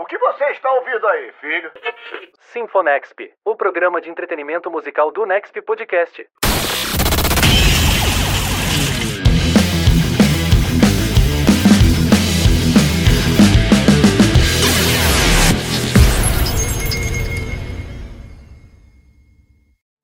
O que você está ouvindo aí, filho? Sinfonexp, o programa de entretenimento musical do Nexp Podcast.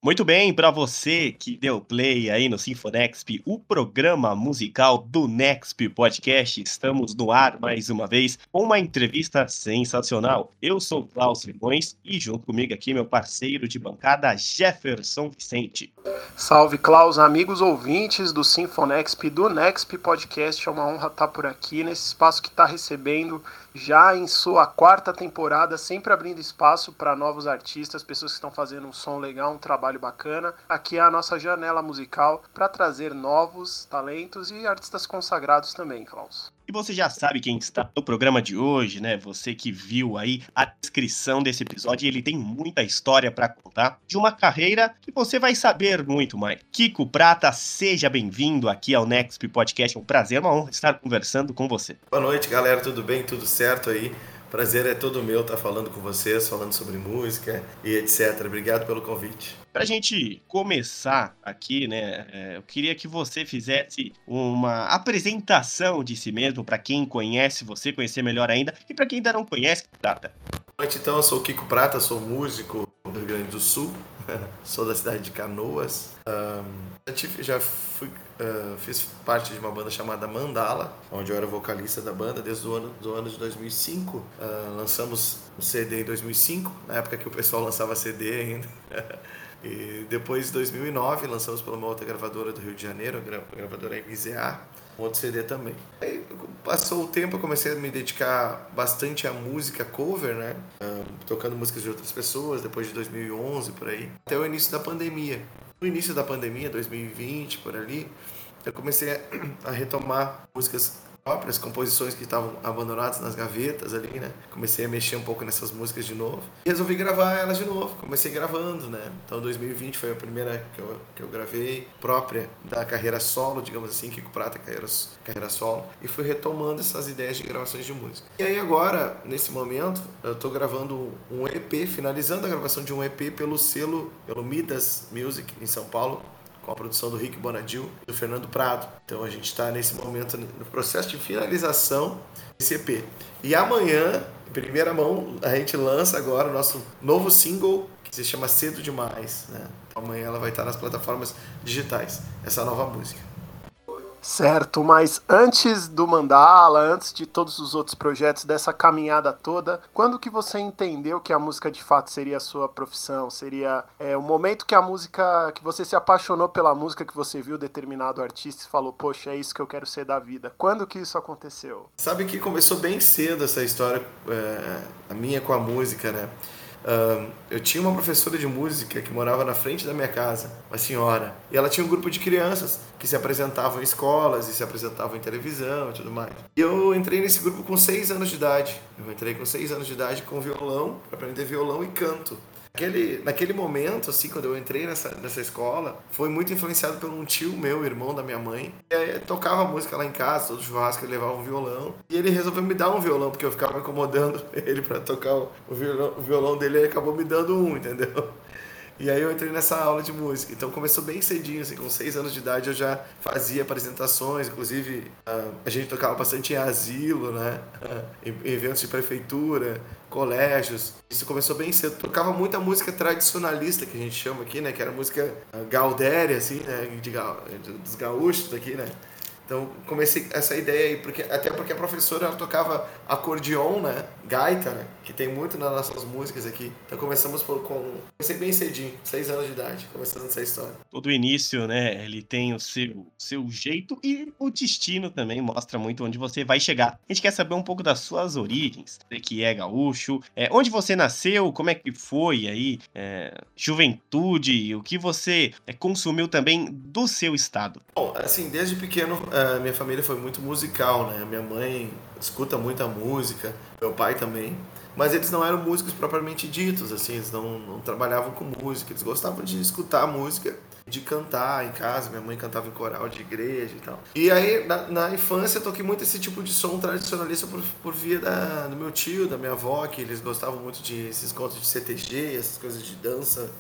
Muito bem, para você que deu play aí no Sinfonexp, o programa musical do Nexp Podcast, estamos no ar mais uma vez com uma entrevista sensacional. Eu sou Klaus Simões e junto comigo aqui meu parceiro de bancada Jefferson Vicente. Salve Klaus, amigos ouvintes do Sinfonexp do Nexp Podcast. É uma honra estar por aqui nesse espaço que está recebendo já em sua quarta temporada, sempre abrindo espaço para novos artistas, pessoas que estão fazendo um som legal, um trabalho bacana. Aqui é a nossa janela musical para trazer novos talentos e artistas consagrados também, Klaus. E você já sabe quem está no programa de hoje, né? Você que viu aí a descrição desse episódio, ele tem muita história para contar de uma carreira que você vai saber muito mais. Kiko Prata, seja bem-vindo aqui ao Next Podcast. É um prazer, uma honra estar conversando com você. Boa noite, galera. Tudo bem? Tudo certo aí? Prazer é todo meu estar falando com vocês, falando sobre música e etc. Obrigado pelo convite. Para a gente começar aqui, né, é, eu queria que você fizesse uma apresentação de si mesmo para quem conhece você, conhecer melhor ainda, e para quem ainda não conhece, Prata. Noite, então. Eu sou o Kiko Prata, sou músico do Rio Grande do Sul, sou da cidade de Canoas. Um, já fui, uh, fiz parte de uma banda chamada Mandala, onde eu era vocalista da banda desde o ano, do ano de 2005. Uh, lançamos um CD em 2005, na época que o pessoal lançava CD ainda. E depois, em 2009, lançamos pela uma outra gravadora do Rio de Janeiro, a gravadora MZA, um outro CD também. Aí, passou o tempo, eu comecei a me dedicar bastante à música cover, né? Tocando músicas de outras pessoas, depois de 2011, por aí. Até o início da pandemia. No início da pandemia, 2020, por ali, eu comecei a retomar músicas próprias composições que estavam abandonadas nas gavetas ali, né? Comecei a mexer um pouco nessas músicas de novo e resolvi gravar elas de novo. Comecei gravando, né? Então 2020 foi a primeira que eu, que eu gravei própria da carreira solo, digamos assim, Kiko Prata carreira, carreira solo e fui retomando essas ideias de gravações de música. E aí agora, nesse momento, eu estou gravando um EP, finalizando a gravação de um EP pelo selo, pelo Midas Music em São Paulo, com a produção do Rick Bonadil e do Fernando Prado. Então a gente está nesse momento no processo de finalização desse EP. E amanhã, em primeira mão, a gente lança agora o nosso novo single que se chama Cedo Demais. Né? Então, amanhã ela vai estar nas plataformas digitais, essa nova música. Certo, mas antes do Mandala, antes de todos os outros projetos, dessa caminhada toda, quando que você entendeu que a música de fato seria a sua profissão? Seria é, o momento que a música, que você se apaixonou pela música, que você viu determinado artista e falou, poxa, é isso que eu quero ser da vida. Quando que isso aconteceu? Sabe que começou bem cedo essa história, é, a minha com a música, né? Uh, eu tinha uma professora de música que morava na frente da minha casa, uma senhora, e ela tinha um grupo de crianças que se apresentavam em escolas e se apresentavam em televisão e tudo mais. E eu entrei nesse grupo com seis anos de idade. Eu entrei com seis anos de idade com violão, para aprender violão e canto. Naquele, naquele momento, assim, quando eu entrei nessa, nessa escola, foi muito influenciado por um tio meu, irmão da minha mãe. E tocava música lá em casa, todo churrasco ele levava um violão. E ele resolveu me dar um violão, porque eu ficava incomodando ele para tocar o violão, o violão dele e ele acabou me dando um, entendeu? E aí eu entrei nessa aula de música. Então começou bem cedinho, assim, com seis anos de idade eu já fazia apresentações, inclusive a gente tocava bastante em asilo, né? Em eventos de prefeitura, colégios. Isso começou bem cedo. Tocava muita música tradicionalista, que a gente chama aqui, né? Que era música gaudéria, assim, né? De, dos gaúchos aqui, né? Então comecei essa ideia aí, porque, até porque a professora ela tocava acordeon, né? Gaita, né? Que tem muito nas nossas músicas aqui. Então começamos por, com. Comecei bem cedinho, seis anos de idade, começando essa história. Todo início, né? Ele tem o seu, seu jeito e o destino também mostra muito onde você vai chegar. A gente quer saber um pouco das suas origens, você que é gaúcho, é, onde você nasceu, como é que foi aí, é, juventude, o que você é, consumiu também do seu estado. Bom, assim, desde pequeno a minha família foi muito musical, né? Minha mãe escuta muita música, meu pai também. Mas eles não eram músicos propriamente ditos, assim, eles não, não trabalhavam com música, eles gostavam de escutar música de cantar em casa. Minha mãe cantava em coral de igreja e tal. E aí, na, na infância, eu toquei muito esse tipo de som tradicionalista por, por via da, do meu tio, da minha avó, que eles gostavam muito de esses contos de CTG, essas coisas de dança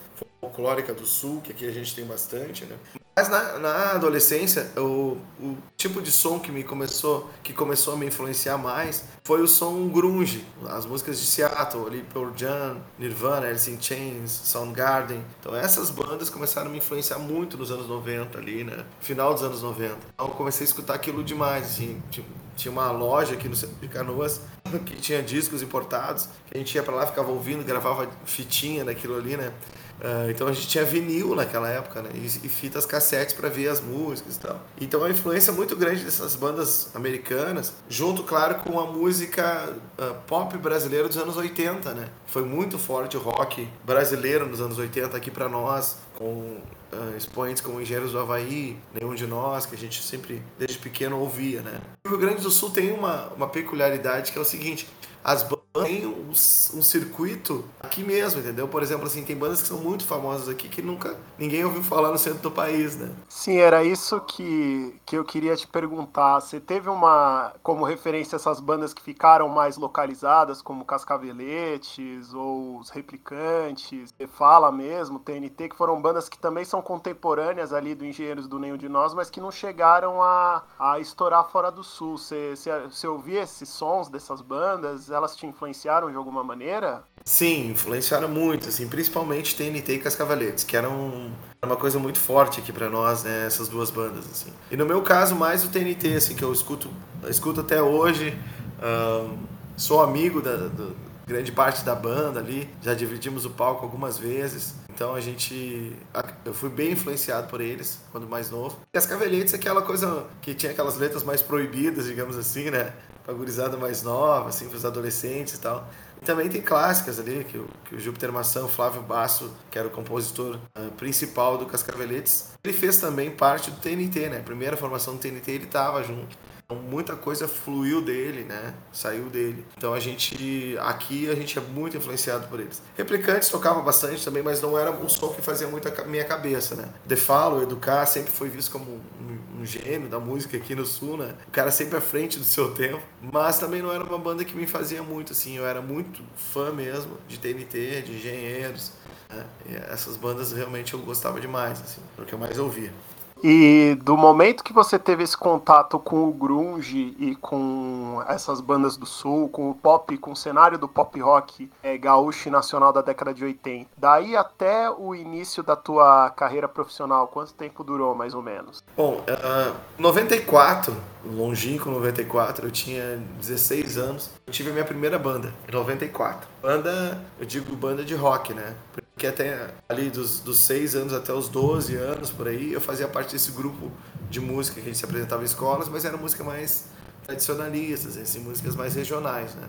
folclórica do sul, que aqui a gente tem bastante, né? Mas na, na adolescência, o, o tipo de som que me começou, que começou a me influenciar mais foi o som grunge, as músicas de Seattle, ali Pearl Jam, Nirvana, Alice in Chains, Soundgarden. Então essas bandas começaram a me influenciar muito nos anos 90 ali, né? Final dos anos 90. Então eu comecei a escutar aquilo demais, assim, tinha uma loja aqui no centro de Canoas que tinha discos importados, a gente ia para lá, ficava ouvindo, gravava fitinha daquilo ali, né? Uh, então a gente tinha vinil naquela época, né? E, e fitas cassetes para ver as músicas e tal. Então a influência muito grande dessas bandas americanas, junto, claro, com a música uh, pop brasileira dos anos 80, né? Foi muito forte o rock brasileiro nos anos 80 aqui para nós, com uh, expoentes como Engenheiros do Havaí, Nenhum de Nós, que a gente sempre, desde pequeno, ouvia, né? O Rio Grande do Sul tem uma, uma peculiaridade que é o seguinte, as bandas têm um, um, circuito aqui mesmo, entendeu? Por exemplo, assim, tem bandas que são muito famosas aqui que nunca ninguém ouviu falar no centro do país, né? Sim, era isso que, que eu queria te perguntar. Você teve uma como referência essas bandas que ficaram mais localizadas, como Cascaveletes ou os Replicantes, você fala mesmo, TNT, que foram bandas que também são contemporâneas ali do Engenheiros do Nenhum de Nós, mas que não chegaram a, a estourar fora do Sul. Você, você, você ouvia esses sons dessas bandas? Elas te influenciaram? Influenciaram de alguma maneira? Sim, influenciaram muito, assim, principalmente TNT e Cascavaletes, que eram uma coisa muito forte aqui para nós, né, essas duas bandas, assim. E no meu caso, mais o TNT, assim, que eu escuto, escuto até hoje, sou amigo da, da, grande parte da banda ali, já dividimos o palco algumas vezes, então a gente, eu fui bem influenciado por eles quando mais novo. E Cascaveletes é aquela coisa que tinha aquelas letras mais proibidas, digamos assim, né, pra gurizada mais nova, assim, pros adolescentes e tal. E também tem clássicas ali, que que o Júpiter Maçã, o Flávio Basso, que era o compositor uh, principal do Cascaveletes, ele fez também parte do TNT, né? A primeira formação do TNT ele tava junto. Então, muita coisa fluiu dele, né? Saiu dele. Então a gente aqui a gente é muito influenciado por eles. Replicantes tocava bastante também, mas não era um som que fazia muito a minha cabeça, né? De Falo, Educar sempre foi visto como um, um gênio da música aqui no sul, né? O cara sempre à frente do seu tempo, mas também não era uma banda que me fazia muito assim, eu era muito fã mesmo de TNT, de engenheiros. Né? essas bandas realmente eu gostava demais, assim, era o que eu mais ouvia. E do momento que você teve esse contato com o grunge e com essas bandas do sul, com o pop, com o cenário do pop rock é, gaúcho nacional da década de 80, daí até o início da tua carreira profissional, quanto tempo durou mais ou menos? Bom, uh, 94, longínquo 94, eu tinha 16 anos, eu tive a minha primeira banda, em 94. Banda, eu digo banda de rock, né? que até ali dos, dos 6 anos até os 12 anos, por aí, eu fazia parte desse grupo de música que a gente se apresentava em escolas, mas era música mais tradicionalistas, assim, músicas mais regionais, né?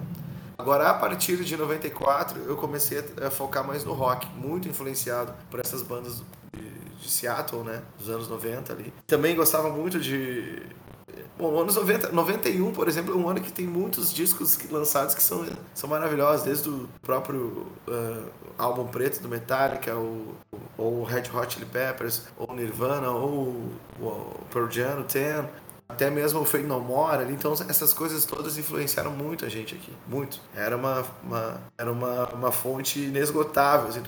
Agora, a partir de 94, eu comecei a, focar mais no rock, muito influenciado por essas bandas de, de Seattle, né, dos anos 90 ali. Também gostava muito de Bom, anos 90, 91, por exemplo, é um ano que tem muitos discos lançados que são, são maravilhosos, desde o próprio uh, álbum preto do Metallica, ou, ou Red Hot Chili Peppers, ou Nirvana, ou o Pearl Jam, Ten, até mesmo o Fade No More ali, então essas coisas todas influenciaram muito a gente aqui, muito. Era uma, uma era uma, uma fonte inesgotável, assim,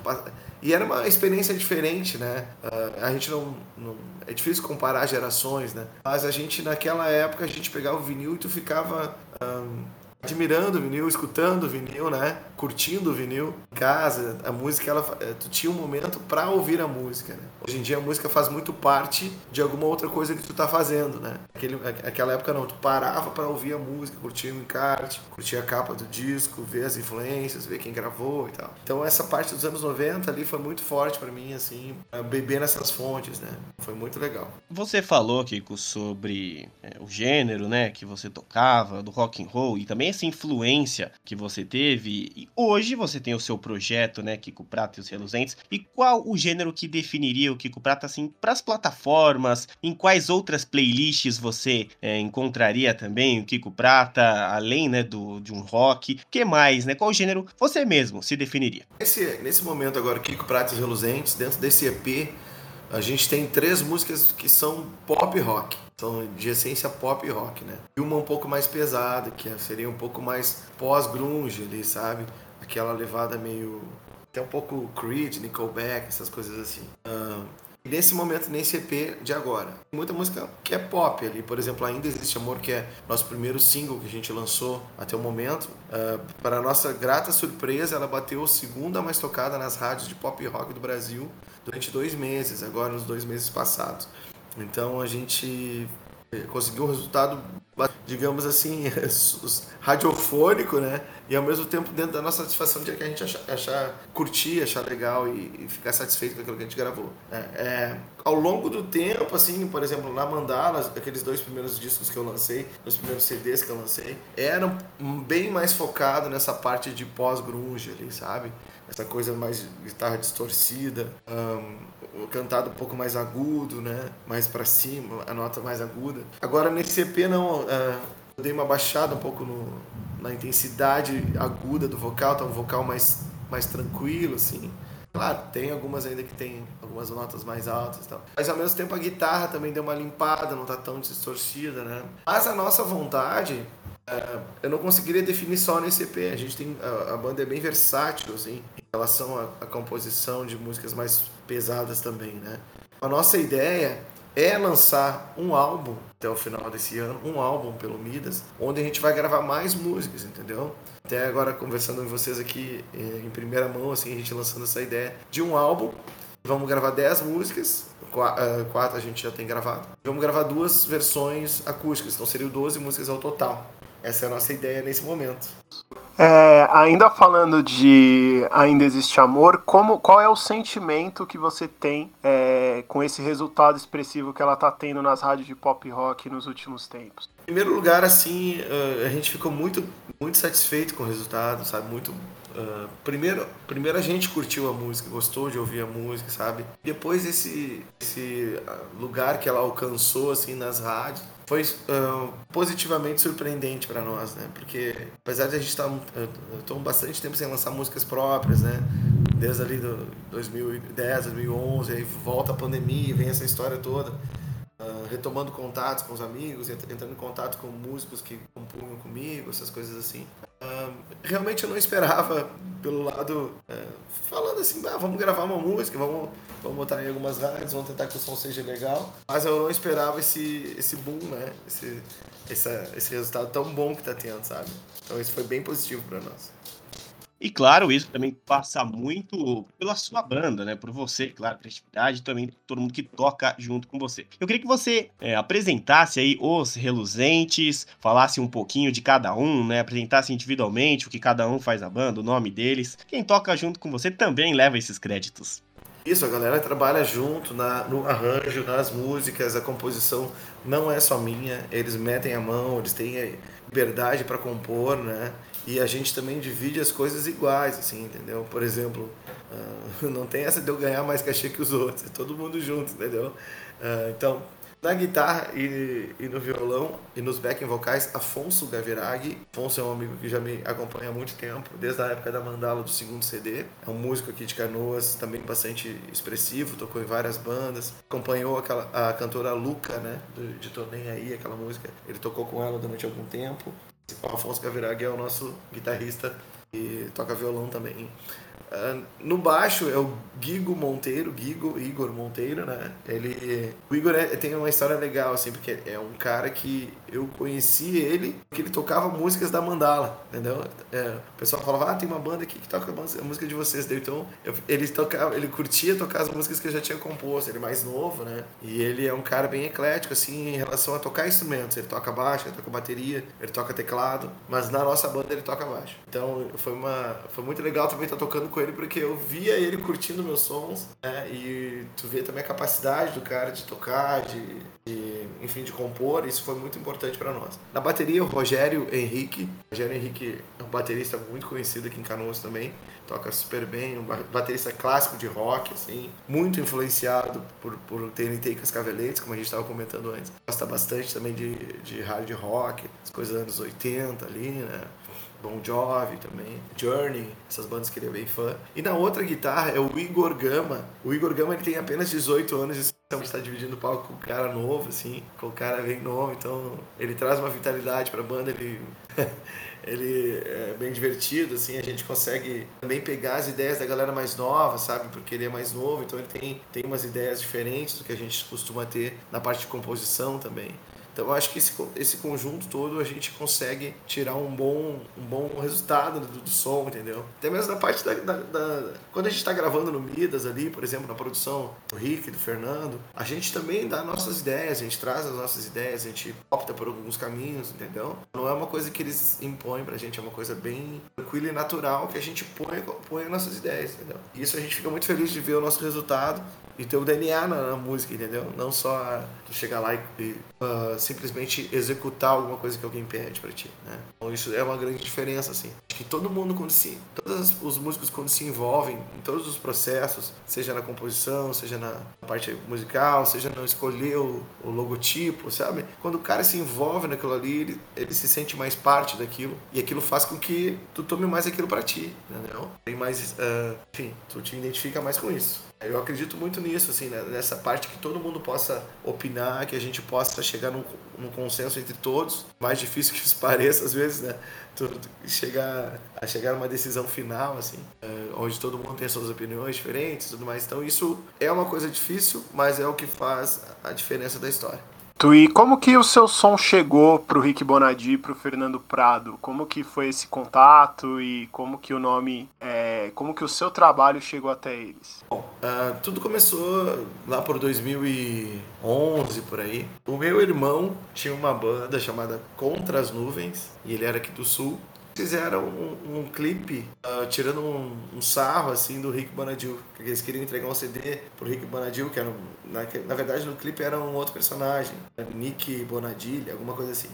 e era uma experiência diferente, né? Uh, a gente não, não, é difícil comparar gerações, né? Mas a gente naquela época a gente pegava o vinil e tu ficava um, admirando o vinil, escutando o vinil, né? Curtindo o vinil em casa. A música, ela, eh, tu tinha um momento para ouvir a música, né? Hoje em dia a música faz muito parte de alguma outra coisa que tu tá fazendo, né? Aquele, aquela época não, tu parava para ouvir a música, curtir o encarte, curtir a capa do disco, ver as influências, ver quem gravou e tal. Então essa parte dos anos 90 ali foi muito forte para mim, assim, beber nessas fontes, né? Foi muito legal. Você falou, Kiko, sobre é, o gênero, né, que você tocava, do rock and roll e também essa influência que você teve. E hoje você tem o seu projeto, né, Kiko Prata e os Reluzentes, e qual o gênero que definiria o Kiko Prata, assim, para as plataformas, em quais outras playlists você é, encontraria também o Kiko Prata, além, né, do, de um rock, que mais, né, qual gênero você mesmo se definiria? Nesse, nesse momento agora, Kiko Prata e os Reluzentes, dentro desse EP, a gente tem três músicas que são pop rock. São de essência pop rock, né? E uma um pouco mais pesada, que seria um pouco mais pós-grunge ali, sabe? Aquela levada meio... Até um pouco Creed, Nickelback, essas coisas assim. E nesse momento, nesse EP de agora, muita música que é pop ali. Por exemplo, Ainda Existe Amor, que é nosso primeiro single que a gente lançou até o momento. Uh, para nossa grata surpresa, ela bateu segunda mais tocada nas rádios de pop rock do Brasil durante dois meses, agora nos dois meses passados. Então a gente eh, conseguiu um resultado, digamos assim, radiofônico, né? E ao mesmo tempo dentro da nossa satisfação de que a gente achar, achar curtir, achar legal e, e, ficar satisfeito com aquilo que a gente gravou. É, é, ao longo do tempo, assim, por exemplo, na Mandala, aqueles dois primeiros discos que eu lancei, os primeiros CDs que eu lancei, eram bem mais focado nessa parte de pós-grunge ali, sabe? Essa coisa mais guitarra distorcida, um, cantado um pouco mais agudo, né? Mais para cima, a nota mais aguda. Agora nesse EP não, uh, eu dei uma baixada um pouco no, na intensidade aguda do vocal, tá um vocal mais, mais tranquilo, assim. Claro, tem algumas ainda que tem algumas notas mais altas e tal. Mas ao mesmo tempo a guitarra também deu uma limpada, não tá tão distorcida, né? Mas a nossa vontade, é, eu não conseguiria definir só nesse EP. A gente tem. A, a banda é bem versátil, assim, em relação à composição de músicas mais pesadas também, né? A nossa ideia é lançar um álbum até o final desse ano, um álbum pelo Midas, onde a gente vai gravar mais músicas, entendeu? Até agora conversando com vocês aqui eh, em primeira mão, assim, a gente lançando essa ideia de um álbum. Vamos gravar 10 músicas, eh, quatro a gente já tem gravado. Vamos gravar duas versões acústicas, então seriam 12 músicas ao total. Essa é a nossa ideia nesse momento. É, ainda falando de Ainda Existe Amor, como, qual é o sentimento que você tem é, com esse resultado expressivo que ela está tendo nas rádios de pop rock nos últimos tempos? Em primeiro lugar, assim, eh, a gente ficou muito, muito satisfeito com o resultado, sabe? Muito Uh, primeiro, primeiro a gente curtiu a música, gostou de ouvir a música, sabe? Depois esse, esse lugar que ela alcançou assim nas rádios, foi uh, positivamente surpreendente para nós, né? Porque apesar de a gente estar tá, uh, bastante tempo sem lançar músicas próprias, né? Desde ali do 2010, 2011, aí volta a pandemia, vem essa história toda. Uh, retomando contatos com os amigos, entrando em contato com músicos que compunham comigo, essas coisas assim. Realmente eu não esperava, pelo lado, uh, falando assim, ah, vamos gravar uma música, vamos, vamos botar em algumas rádios, vamos tentar que o som seja legal, mas eu não esperava esse, esse boom, né? Esse, esse resultado tão bom que tá tendo, sabe? Então isso foi bem positivo para nós. E claro, isso também passa muito pela sua banda, né? Por você, claro, criatividade, também todo mundo que toca junto com você. Eu queria que você é, apresentasse aí os reluzentes, falasse um pouquinho de cada um, né? Apresentasse individualmente o que cada um faz na banda, o nome deles. Quem toca junto com você também leva esses créditos. Isso, a galera trabalha junto na, no arranjo, nas músicas, a composição não é só minha, eles metem a mão, eles têm liberdade para compor, né? E a gente também divide as coisas iguais, assim, entendeu? Por exemplo, uh, não tem essa de eu ganhar mais cachê que os outros, é todo mundo junto, entendeu? Uh, então, na guitarra e, e, no violão e nos backing vocais, Afonso Gavirag. Afonso é um amigo que já me acompanha há muito tempo, desde a época da Mandala do segundo CD. É um músico aqui de Canoas, também bastante expressivo, tocou em várias bandas. Acompanhou aquela, a cantora Luca, né, de Tô Nem Aí, aquela música. Ele tocou com ela durante algum tempo. O Afonso é o nosso guitarrista e toca violão também. Uh, no baixo é o Gigo Monteiro, Gigo, Igor Monteiro, né? Ele, o Igor é, tem uma história legal, assim, porque é um cara que eu conheci ele porque ele tocava músicas da Mandala, entendeu? É, o pessoal falava, ah, tem uma banda aqui que toca a música de vocês. Então, eu, ele, tocava, ele curtia tocar as músicas que eu já tinha composto, ele é mais novo, né? E ele é um cara bem eclético, assim, em relação a tocar instrumentos. Ele toca baixo, ele toca bateria, ele toca teclado, mas na nossa banda ele toca baixo. Então, foi, uma, foi muito legal também estar tocando com ele porque eu via ele curtindo meus sons, né? E tu vê também a capacidade do cara de tocar, de, de enfim, de compor, isso foi muito importante para nós. Na bateria, o Rogério Henrique. Rogério Henrique é um baterista muito conhecido aqui em Canoas também toca super bem, um baterista clássico de rock, assim, muito influenciado por, por TNT e Cascaveletes, como a gente estava comentando antes. Gosta bastante também de, de hard rock, as coisas dos anos 80 ali, né? Bon Jovi também, Journey, essas bandas que ele é bem fã. E na outra guitarra é o Igor Gama. O Igor Gama ele tem apenas 18 anos e está dividindo o palco com o cara novo, assim, com o cara bem novo, então ele traz uma vitalidade para a banda, ele ele é bem divertido, assim, a gente consegue também pegar as ideias da galera mais nova, sabe? Porque ele é mais novo, então ele tem, tem umas ideias diferentes do que a gente costuma ter na parte de composição também. Então acho que esse, esse conjunto todo a gente consegue tirar um bom, um bom resultado do, do som, entendeu? Até mesmo na parte da. da, da quando a gente está gravando no Midas ali, por exemplo, na produção do Rick, do Fernando, a gente também dá nossas ideias, a gente traz as nossas ideias, a gente opta por alguns caminhos, entendeu? Não é uma coisa que eles impõem pra gente, é uma coisa bem tranquila e natural que a gente põe, põe as nossas ideias, entendeu? E isso a gente fica muito feliz de ver o nosso resultado e ter o DNA na, na música, entendeu? Não só chegar lá e, e uh, simplesmente executar alguma coisa que alguém pede para ti, né? Então isso é uma grande diferença, assim. Acho que todo mundo quando se, todos os músicos quando se envolvem em todos os processos, seja na composição, seja na parte musical, seja no escolher o, o logotipo, sabe? Quando o cara se envolve naquilo ali, ele, ele se sente mais parte daquilo e aquilo faz com que tu tome mais aquilo para ti, entendeu? Tem mais, uh, enfim, tu te identifica mais com isso. Eu acredito muito nisso, assim, né? nessa parte que todo mundo possa opinar, que a gente possa chegar num, num consenso entre todos. Mais difícil que isso pareça, às vezes, né? Chegar a chegar numa decisão final, assim, é, onde todo mundo tem suas opiniões diferentes e tudo mais. Então, isso é uma coisa difícil, mas é o que faz a diferença da história. E como que o seu som chegou pro Rick Bonadi e pro Fernando Prado? Como que foi esse contato e como que o nome, é, como que o seu trabalho chegou até eles? Bom, uh, tudo começou lá por 2011 por aí. O meu irmão tinha uma banda chamada Contra as Nuvens e ele era aqui do Sul fizeram um, um clipe uh, tirando um, um, sarro assim do Rick Bonadil, que eles queriam entregar um CD pro Rick Bonadil, que era na, na verdade no clipe era um outro personagem, Nick Bonadilha, alguma coisa assim.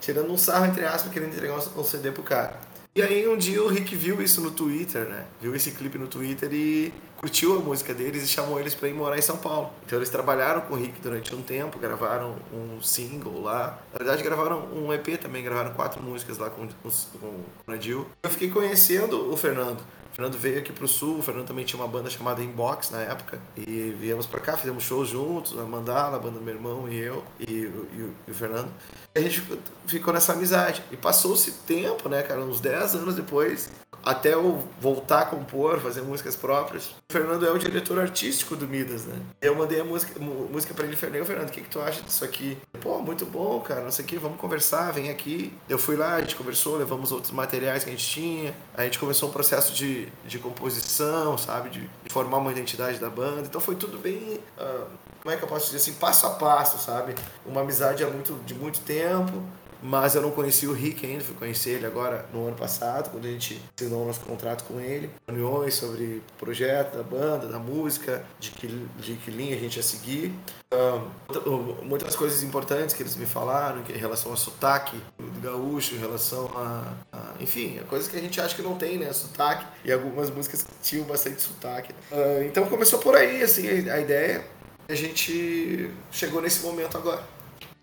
Tirando um sarro entre aspas, querendo entregar um, um CD pro cara. E aí um dia o Rick viu isso no Twitter, né? Viu esse clipe no Twitter e curtiu a música deles e chamou eles para ir morar em São Paulo. Então eles trabalharam com o Rick durante um tempo, gravaram um single lá. Na verdade gravaram um EP também, gravaram quatro músicas lá com, com, com o Nadil. Eu fiquei conhecendo o Fernando. O Fernando veio aqui pro sul, o Fernando também tinha uma banda chamada Inbox na época. E viemos para cá, fizemos shows juntos, a Mandala, a banda do meu irmão e eu, e, e, e o Fernando. E a gente ficou nessa amizade. E passou-se tempo, né, cara, uns 10 anos depois, até eu voltar a compor, fazer músicas próprias. O Fernando é o diretor artístico do Midas, né? Eu mandei a música, música pra ele e falei, Fernando, o que, que tu acha disso aqui? Pô, muito bom, cara, não sei o que, vamos conversar, vem aqui. Eu fui lá, a gente conversou, levamos outros materiais que a gente tinha, a gente começou um processo de, de composição, sabe? De, de formar uma identidade da banda. Então foi tudo bem. Uh, como é que eu posso dizer assim? Passo a passo, sabe? Uma amizade muito, de muito tempo mas eu não conhecia o Rick ainda, fui conhecer ele agora no ano passado, quando a gente assinou o nosso contrato com ele. Reuniões sobre projeto da banda, da música, de que, de que linha a gente ia seguir. Um, muitas coisas importantes que eles me falaram em relação ao sotaque do gaúcho, em relação a, a, enfim, coisas que a gente acha que não tem, né, sotaque, e algumas músicas tinham bastante sotaque. Uh, então começou por aí, assim, a, a ideia, a gente chegou nesse momento agora.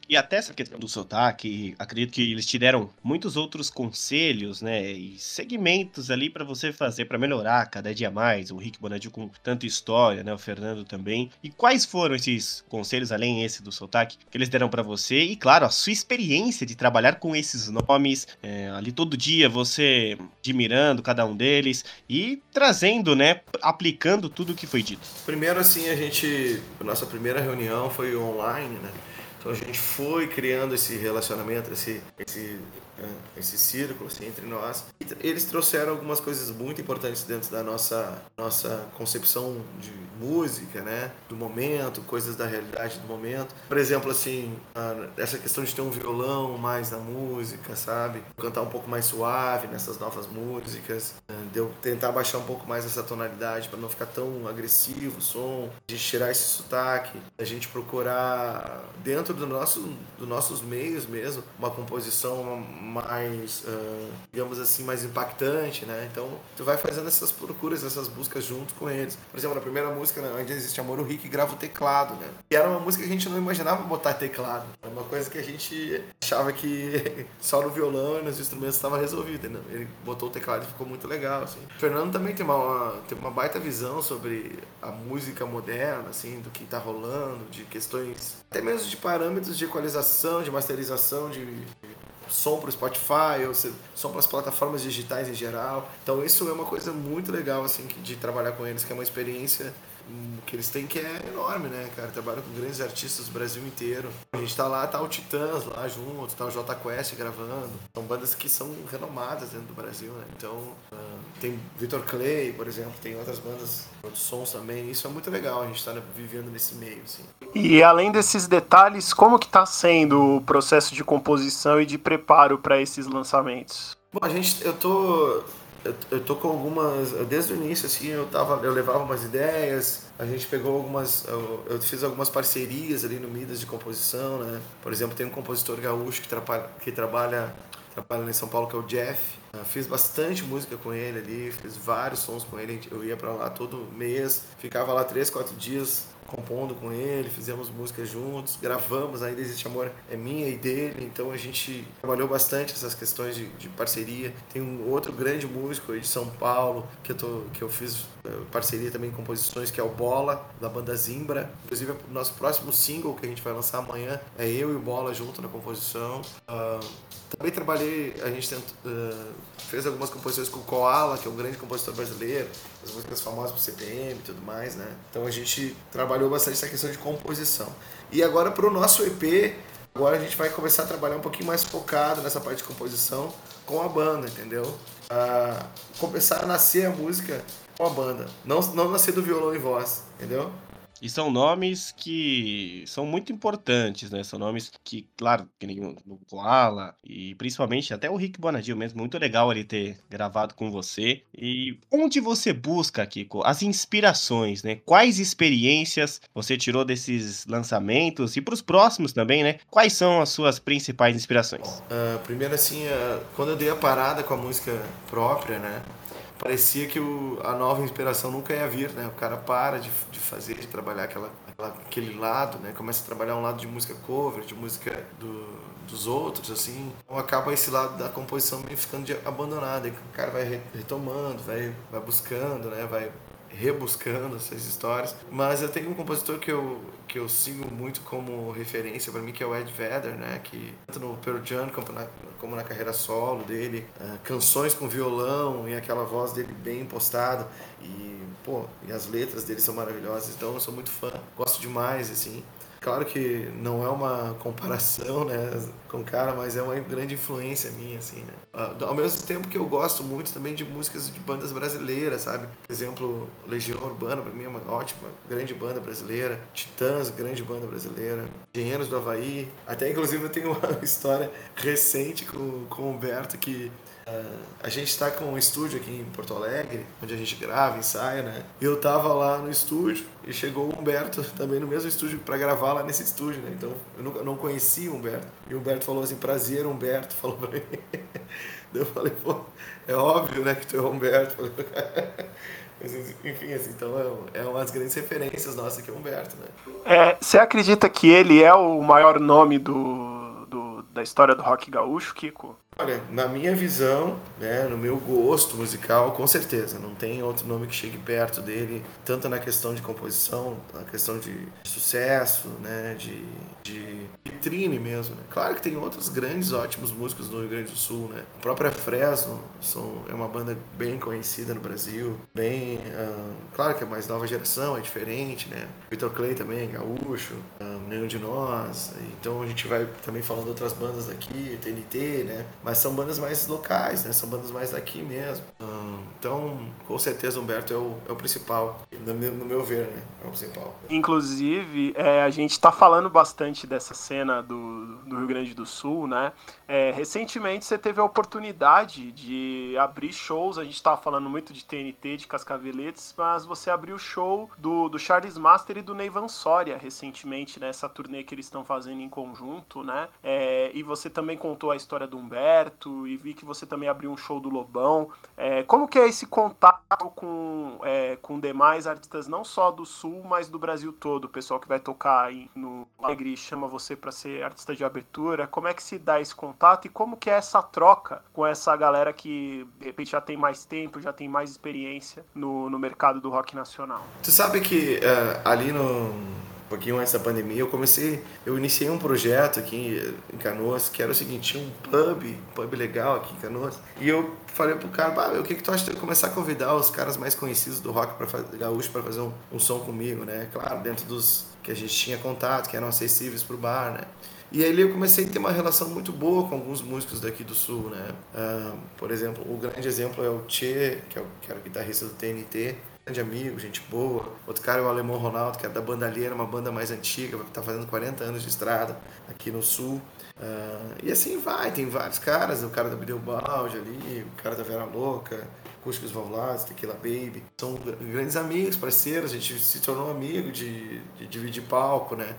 E até essa questão do sotaque, acredito que eles te deram muitos outros conselhos, né, e segmentos ali para você fazer para melhorar cada dia mais. O Rick Bonadil com tanta história, né, o Fernando também. E quais foram esses conselhos além esse do sotaque que eles deram para você? E claro, a sua experiência de trabalhar com esses nomes, é, ali todo dia você admirando cada um deles e trazendo, né, aplicando tudo o que foi dito. Primeiro assim, a gente, nossa primeira reunião foi online, né? Então a gente foi criando esse relacionamento, esse, esse, esse círculo assim, entre nós. Eles trouxeram algumas coisas muito importantes dentro da nossa, nossa concepção de música, né? Do momento, coisas da realidade do momento. Por exemplo, assim, essa questão de ter um violão mais na música, sabe? Cantar um pouco mais suave nessas novas músicas. Né? De eu tentar baixar um pouco mais essa tonalidade para não ficar tão agressivo o som. De tirar esse sotaque. A gente procurar, dentro do nosso, dos nossos meios mesmo, uma composição mais, uh, digamos assim, mais impactante, né? Então, tu vai fazendo essas procuras, essas buscas junto com eles. Por exemplo, na primeira música, né, Onde Existe Amor, o Rick grava o teclado, né? E era uma música que a gente não imaginava botar teclado. Era uma coisa que a gente achava que só no violão e nos instrumentos estava resolvido, né? Ele botou o teclado e ficou muito legal, assim. O Fernando também tem uma, tem uma baita visão sobre a música moderna, assim, do que tá rolando, de questões até mesmo de parâmetros de equalização, de masterização, de som para o Spotify, ou som para as plataformas digitais em geral. Então isso é uma coisa muito legal assim de trabalhar com eles, que é uma experiência que eles têm que é enorme, né, cara? Trabalham com grandes artistas do Brasil inteiro. A gente tá lá, tá o Titãs lá junto, tá o J Quest gravando. São bandas que são renomadas dentro do Brasil, né? Então, uh, tem Victor Clay, por exemplo, tem outras bandas, outros sons também. Isso é muito legal, a gente tá vivendo nesse meio, assim. E além desses detalhes, como que tá sendo o processo de composição e de preparo para esses lançamentos? Bom, a gente, eu tô eu, eu tô com algumas desde o início assim eu tava eu levava umas ideias a gente pegou algumas eu, eu, fiz algumas parcerias ali no Midas de composição né? Por exemplo tem um compositor gaúcho que trabalha que trabalha trabalha em São Paulo que é o Jeff. Fiz bastante música com ele ali fiz vários sons com ele eu ia para lá todo mês ficava lá três quatro dias compondo com ele, fizemos música juntos, gravamos, ainda existe amor é minha e dele, então a gente trabalhou bastante essas questões de, de parceria. Tem um outro grande músico de São Paulo que eu, tô, que eu fiz eh, parceria também em composições, que é o Bola, da banda Zimbra. Inclusive, o nosso próximo single que a gente vai lançar amanhã é eu e o Bola junto na composição. Uh, também trabalhei, a gente tentou, uh, fez algumas composições com o Koala, que é um grande compositor brasileiro, as músicas famosas pro CPM e tudo mais, né? Então a gente trabalhou bastante essa questão de composição. E agora pro nosso EP, agora a gente vai começar a trabalhar um pouquinho mais focado nessa parte de composição com a banda, entendeu? Uh, começar a nascer a música com a banda, não, não nascer do violão e voz, entendeu? E são nomes que são muito importantes, né? São nomes que, claro, que nem o Koala e principalmente até o Rick Bonadil mesmo, muito legal ele ter gravado com você. E onde você busca, Kiko, as inspirações, né? Quais experiências você tirou desses lançamentos e para os próximos também, né? Quais são as suas principais inspirações? Uh, primeiro, assim, uh, quando eu dei a parada com a música própria, né? Parecia que o, a nova inspiração nunca ia vir, né? O cara para de, de fazer, de trabalhar aquela, aquela, aquele lado, né? Começa a trabalhar um lado de música cover, de música do, dos outros, assim. Então acaba esse lado da composição meio ficando de, abandonado. E o cara vai retomando, vai, vai buscando, né? Vai rebuscando essas histórias. Mas eu tenho um compositor que eu, que eu sigo muito como referência para mim, que é o Ed Vedder, né? Que tanto no Pearl Jam como na, como na carreira solo dele, uh, canções com violão e aquela voz dele bem impostada. E, pô, e as letras dele são maravilhosas. Então eu sou muito fã, gosto demais, assim. Claro que não é uma comparação, né, com o cara, mas é uma grande influência minha, assim, né. Uh, ao mesmo tempo que eu gosto muito também de músicas de bandas brasileiras, sabe? Por exemplo, Legião Urbana, pra mim é uma ótima, grande banda brasileira. Titãs, grande banda brasileira. Engenheiros do Havaí. Até, inclusive, eu tenho uma história recente com, com o Humberto que a gente está com um estúdio aqui em Porto Alegre, onde a gente grava, ensaia, né? E eu tava lá no estúdio e chegou o Humberto também no mesmo estúdio para gravar lá nesse estúdio, né? Então eu nunca, não conhecia o Humberto. E o Humberto falou assim: prazer, Humberto, falou pra mim. eu falei: pô, é óbvio, né, que tu é o Humberto. enfim, assim, então é, é uma das grandes referências nossas aqui, o Humberto, né? É, você acredita que ele é o maior nome do, do da história do rock gaúcho, Kiko? Olha, na minha visão, né, no meu gosto musical, com certeza, não tem outro nome que chegue perto dele, tanto na questão de composição, na questão de sucesso, né, de, de vitrine mesmo. Né? Claro que tem outros grandes, ótimos músicos do Rio Grande do Sul, né? A própria Fresno são, é uma banda bem conhecida no Brasil, bem, uh, claro que é mais nova geração, é diferente, né? Victor Clay também, gaúcho, uh, Nenhum de Nós. Então a gente vai também falando de outras bandas daqui, TNT, né? Mas são bandas mais locais, né? São bandas mais daqui mesmo. Então, com certeza, Humberto é o, é o principal, no meu, no meu ver, né? É o principal. Inclusive, é, a gente está falando bastante dessa cena do, do Rio Grande do Sul, né? É, recentemente você teve a oportunidade de abrir shows, a gente estava falando muito de TNT, de Cascaveletes, mas você abriu o show do, do Charles Master e do Neivan Soria recentemente nessa turnê que eles estão fazendo em conjunto, né? É, e você também contou a história do Humberto e vi que você também abriu um show do Lobão. É, como que é esse contato com, é, com demais artistas, não só do Sul, mas do Brasil todo? O pessoal que vai tocar aí no Alegre chama você para ser artista de abertura. Como é que se dá esse contato e como que é essa troca com essa galera que de repente já tem mais tempo, já tem mais experiência no, no mercado do rock nacional? Tu sabe que uh, ali no pouquinho antes da pandemia, eu comecei, eu iniciei um projeto aqui em Canoas, que era o seguinte, tinha um pub, um pub legal aqui em Canoas, e eu falei pro cara, bah, o que que tu acha de começar a convidar os caras mais conhecidos do rock para gaúcho para fazer um, um som comigo, né? Claro, dentro dos que a gente tinha contato, que eram acessíveis pro bar, né? E aí eu comecei a ter uma relação muito boa com alguns músicos daqui do sul, né? Uh, por exemplo, o grande exemplo é o Che, que, é o, que era o guitarrista do TNT, grande amigo, gente boa. Outro cara é o Alemão Ronaldo, que é da Bandalheira, uma banda mais antiga, está fazendo 40 anos de estrada aqui no sul. Uh, e assim vai, tem vários caras, o cara da Bilbalde ali, o cara da Vera Louca, Acústicos Valvulados, Tequila Baby. São grandes amigos, parceiros, a gente se tornou amigo de, de dividir palco, né?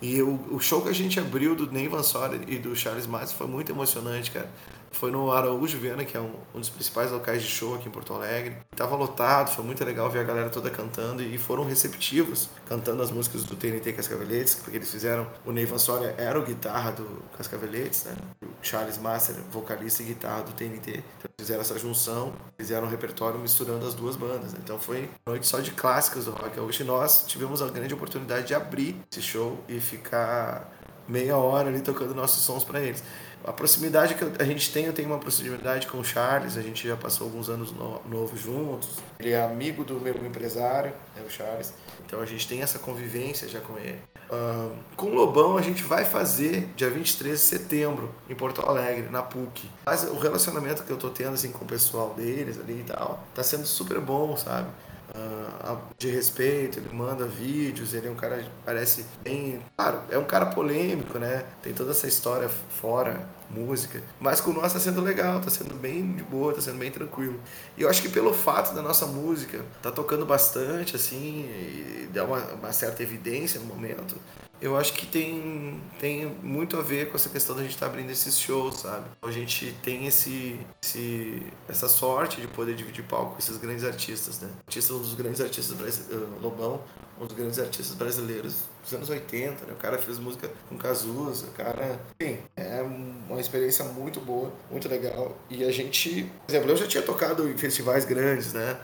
E o, o, show que a gente abriu do Ney Van Sora e do Charles Matos foi muito emocionante, cara foi no Araújo Viana, que é um, um, dos principais locais de show aqui em Porto Alegre. Tava lotado, foi muito legal ver a galera toda cantando e foram receptivos, cantando as músicas do TNT Cascaveletes, porque eles fizeram. O Neivan Soria era o guitarra do Cascaveletes, né? O Charles Master, vocalista e guitarra do TNT. Então fizeram essa junção, fizeram um repertório misturando as duas bandas. Né? Então foi uma noite só de clássicas do rock. Hoje nós tivemos a grande oportunidade de abrir esse show e ficar meia hora ali tocando nossos sons para eles a proximidade que a gente tem, eu tenho uma proximidade com o Charles, a gente já passou alguns anos no, novos juntos. Ele é amigo do meu empresário, é o Charles, então a gente tem essa convivência já com ele. Uh, com o Lobão a gente vai fazer dia 23 de setembro em Porto Alegre, na PUC. Mas o relacionamento que eu tô tendo assim, com o pessoal deles ali e tal, tá sendo super bom, sabe? Uh, de respeito, ele manda vídeos, ele é um cara parece bem. Claro, é um cara polêmico, né? Tem toda essa história fora, música. Mas com nós tá sendo legal, tá sendo bem de boa, tá sendo bem tranquilo. E eu acho que pelo fato da nossa música tá tocando bastante, assim, e dá uma, uma certa evidência no momento, eu acho que tem, tem muito a ver com essa questão da gente estar tá abrindo esses shows, sabe? A gente tem esse, esse, essa sorte de poder dividir palco com esses grandes artistas, né? Artista, um dos grandes artistas brasileiros, uh, Lobão, um dos grandes artistas brasileiros dos anos 80, né? O cara fez música com Cazuza, o cara... Enfim, é uma experiência muito boa, muito legal. E a gente... Por exemplo, eu já tinha tocado em festivais grandes, né?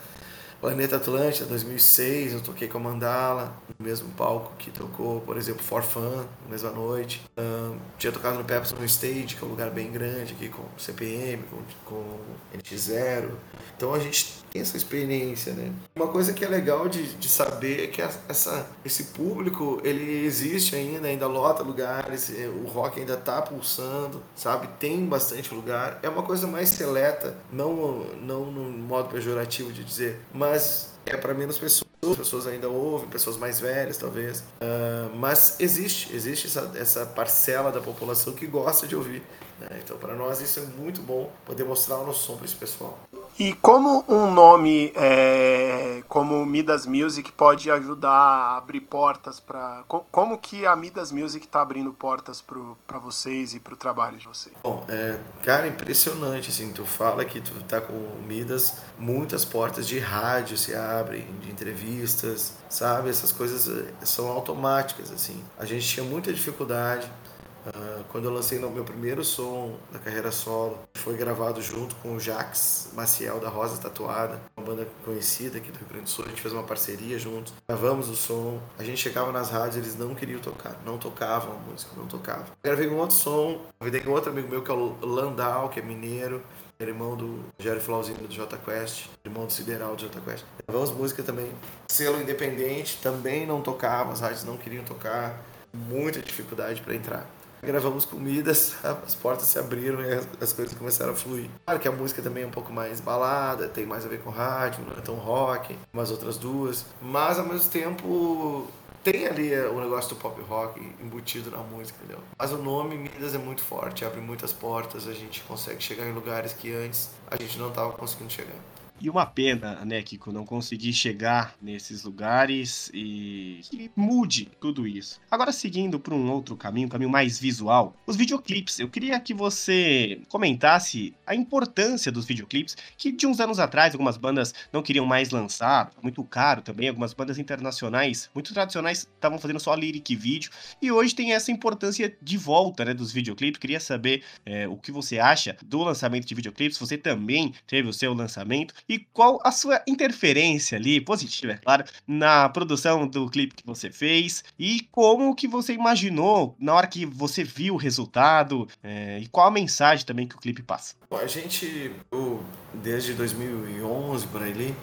Planeta Atlântida, 2006, eu toquei com a Mandala, no mesmo palco que tocou, por exemplo, For Fun, na mesma noite. Um, tinha tocado no Pepsi no Stage, que é um lugar bem grande aqui, com CPM, com, com NX0. Então a gente tem essa experiência, né? Uma coisa que é legal de, de saber é que essa, esse público, ele existe ainda, ainda lota lugares, é, o rock ainda tá pulsando, sabe? Tem bastante lugar. É uma coisa mais seleta, não, não no modo pejorativo de dizer, mas é para menos pessoas. As pessoas ainda ouvem, pessoas mais velhas talvez. Uh, mas existe, existe essa, essa parcela da população que gosta de ouvir. Né? Então, para nós, isso é muito bom poder mostrar o nosso som para esse pessoal. E como um nome é, como Midas Music pode ajudar a abrir portas para. Como que a Midas Music está abrindo portas para vocês e para o trabalho de vocês? Bom, é, cara, impressionante. Assim, tu fala que tu tá com Midas, muitas portas de rádio se abrem, de entrevistas, sabe? Essas coisas eh, são automáticas. assim. A gente tinha muita dificuldade Uh, quando eu lancei meu primeiro som da carreira solo, foi gravado junto com o Jax Maciel da Rosa Tatuada, uma banda conhecida aqui do Rio Grande do Sul. A gente fez uma parceria junto, gravamos o som. A gente chegava nas rádios, eles não queriam tocar, não tocavam a música, não tocavam. Gravei um outro som, gravei com outro amigo meu que é o Landau, que é mineiro irmão do Jerry Flauzinho do J Quest, irmão do Sideral do J Quest. Gravamos música também. Selo independente também não tocava, as rádios não queriam tocar. muita dificuldade para entrar. Gravamos comidas, as portas se abriram e as coisas começaram a fluir. Claro que a música também é um pouco mais balada, tem mais a ver com rádio, não é tão rock, como as outras duas, mas ao mesmo tempo tem ali o negócio do pop rock embutido na música, entendeu? Mas o nome Midas é muito forte, abre muitas portas, a gente consegue chegar em lugares que antes a gente não estava conseguindo chegar. E uma pena, né, Kiko, não conseguir chegar nesses lugares e que mude tudo isso. Agora, seguindo para um outro caminho, um caminho mais visual, os videoclipes. Eu queria que você comentasse a importância dos videoclipes, que de uns anos atrás algumas bandas não queriam mais lançar, muito caro também, algumas bandas internacionais, muito tradicionais, estavam fazendo só lyric vídeo, e hoje tem essa importância de volta, né, dos videoclipes. Queria saber é, o que você acha do lançamento de videoclipes, você também teve o seu lançamento, e qual a sua interferência ali, positiva, é claro, na produção do clipe que você fez e como que você imaginou na hora que você viu o resultado é, e qual a mensagem também que o clipe passa. Bom, a gente, eu, desde 2011 por ali,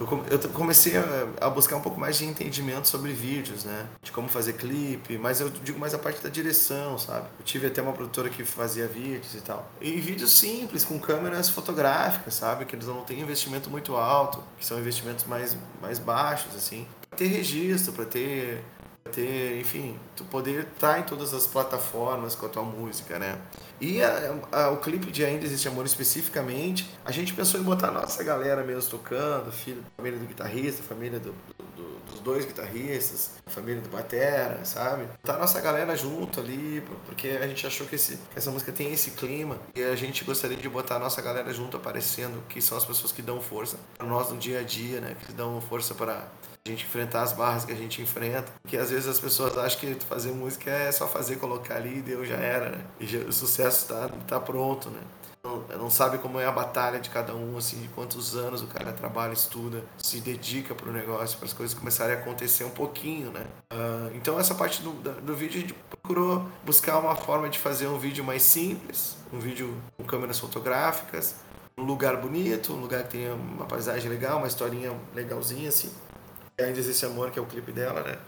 eu, comecei a, buscar um pouco mais de entendimento sobre vídeos, né? De como fazer clipe, mas eu digo mais a parte da direção, sabe? Eu tive até uma produtora que fazia vídeos e tal. E vídeos simples, com câmeras fotográficas, sabe? Que eles não têm investimento muito alto, que são investimentos mais, mais baixos, assim. Pra ter registro, para ter ter, enfim, tu poder estar tá em todas as plataformas com a tua música, né? E a, a, o clipe de Ainda Existe Amor especificamente, a gente pensou em botar a nossa galera mesmo tocando, filho, família do guitarrista, família do, do, dos dois guitarristas, família do batera, sabe? Botar a nossa galera junto ali, porque a gente achou que, esse, que essa música tem esse clima e a gente gostaria de botar a nossa galera junto aparecendo, que são as pessoas que dão força para nós no dia a dia, né? Que dão força para a gente enfrentar as barras que a gente enfrenta. Que às vezes as pessoas acham que fazer música é só fazer, colocar ali e deu, já era, né? E já, o sucesso está tá pronto, né? Não, não sabe como é a batalha de cada um, assim, de quantos anos o cara trabalha, estuda, se dedica para o negócio, para as coisas começarem a acontecer um pouquinho, né? Uh, então essa parte do, do vídeo a gente procurou buscar uma forma de fazer um vídeo mais simples, um vídeo com câmeras fotográficas, um lugar bonito, um lugar que tenha uma paisagem legal, uma historinha legalzinha, assim Ainda Existe Amor, que é o clipe dela, né?